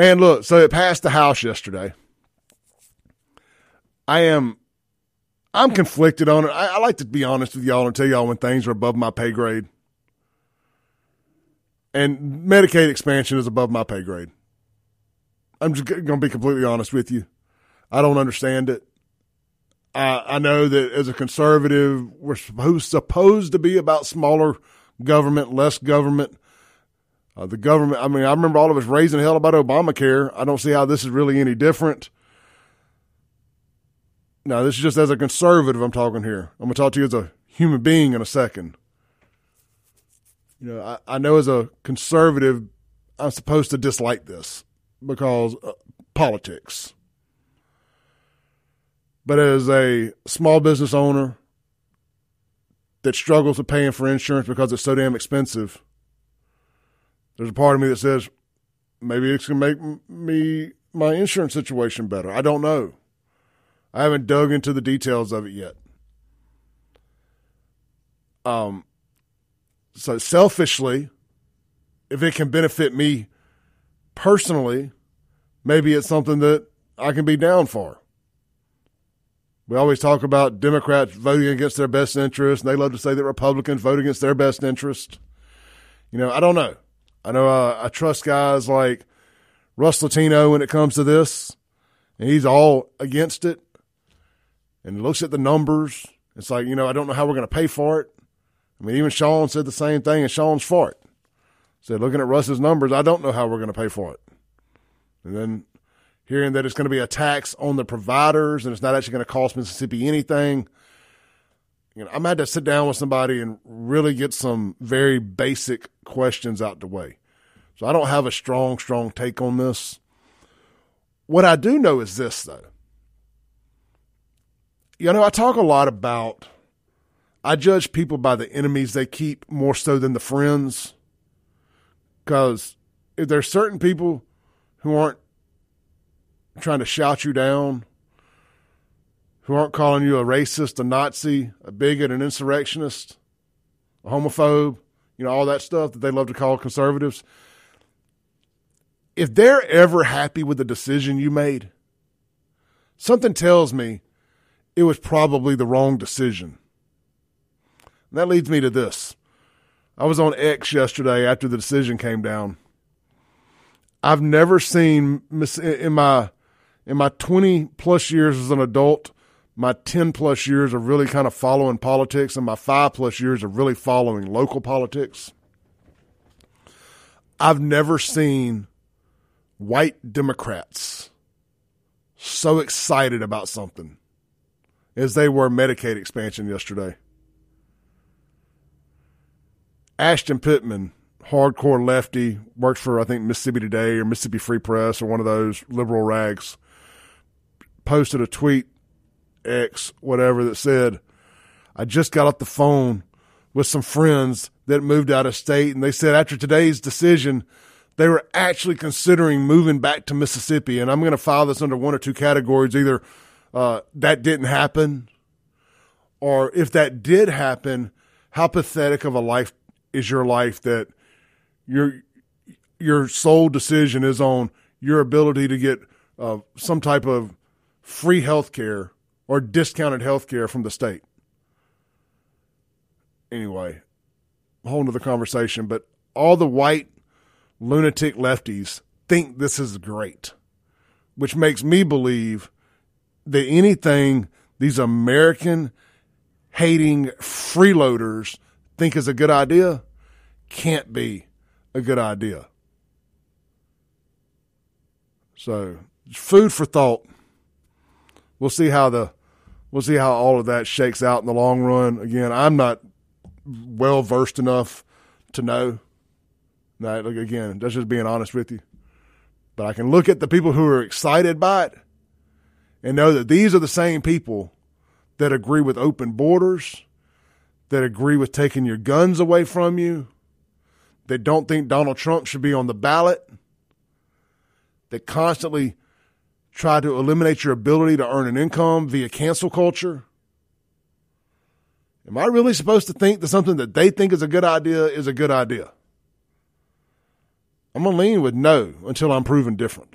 Man, look, so it passed the House yesterday. I am I'm conflicted on it. I, I, like to be honest with y'all and tell y'all when things are above my pay grade. And Medicaid expansion is above my pay grade. I'm just going to be completely honest with you. I don't understand it. I, I know that as a conservative, we're supposed supposed to be about smaller government, less government. Uh, the government. I mean, I remember all of us raising hell about Obamacare. I don't see how this is really any different. Now, this is just as a conservative I'm talking here. I'm going to talk to you as a human being in a second. You know, I, I know as a conservative, I'm supposed to dislike this because uh, politics. But as a small business owner that struggles with paying for insurance because it's so damn expensive, there's a part of me that says maybe it's going to make me my insurance situation better. I don't know. I haven't dug into the details of it yet. Um, so selfishly, if it can benefit me personally, maybe it's something that I can be down for. We always talk about Democrats voting against their best interest, and they love to say that Republicans vote against their best interest. You know, I don't know. I know uh, I trust guys like Russ Latino when it comes to this, and he's all against it and he looks at the numbers. It's like, you know, I don't know how we're going to pay for it. I mean, even Sean said the same thing, and Sean's for it. Said, looking at Russ's numbers, I don't know how we're going to pay for it. And then hearing that it's going to be a tax on the providers and it's not actually going to cost Mississippi anything. You know, I'm had to sit down with somebody and really get some very basic questions out the way. So I don't have a strong, strong take on this. What I do know is this, though. You know, I talk a lot about I judge people by the enemies they keep more so than the friends. Because if there's certain people who aren't trying to shout you down, who aren't calling you a racist, a Nazi, a bigot, an insurrectionist, a homophobe, you know, all that stuff that they love to call conservatives. If they're ever happy with the decision you made, something tells me it was probably the wrong decision. And that leads me to this. I was on X yesterday after the decision came down. I've never seen in my in my 20 plus years as an adult, my 10 plus years of really kind of following politics and my 5 plus years of really following local politics. I've never seen white Democrats so excited about something as they were Medicaid expansion yesterday. Ashton Pittman, hardcore lefty, works for I think Mississippi Today or Mississippi Free Press or one of those liberal rags. Posted a tweet, X, whatever, that said, "I just got off the phone with some friends that moved out of state, and they said after today's decision." They were actually considering moving back to Mississippi, and I'm going to file this under one or two categories: either uh, that didn't happen, or if that did happen, how pathetic of a life is your life that your your sole decision is on your ability to get uh, some type of free health care or discounted health care from the state. Anyway, a whole nother conversation, but all the white lunatic lefties think this is great, which makes me believe that anything these American hating freeloaders think is a good idea can't be a good idea. So, food for thought. We'll see how the we'll see how all of that shakes out in the long run. Again, I'm not well versed enough to know. That again, that's just being honest with you. But I can look at the people who are excited by it and know that these are the same people that agree with open borders, that agree with taking your guns away from you, that don't think Donald Trump should be on the ballot, that constantly try to eliminate your ability to earn an income via cancel culture. Am I really supposed to think that something that they think is a good idea is a good idea? I'm going to lean with no until I'm proven differently.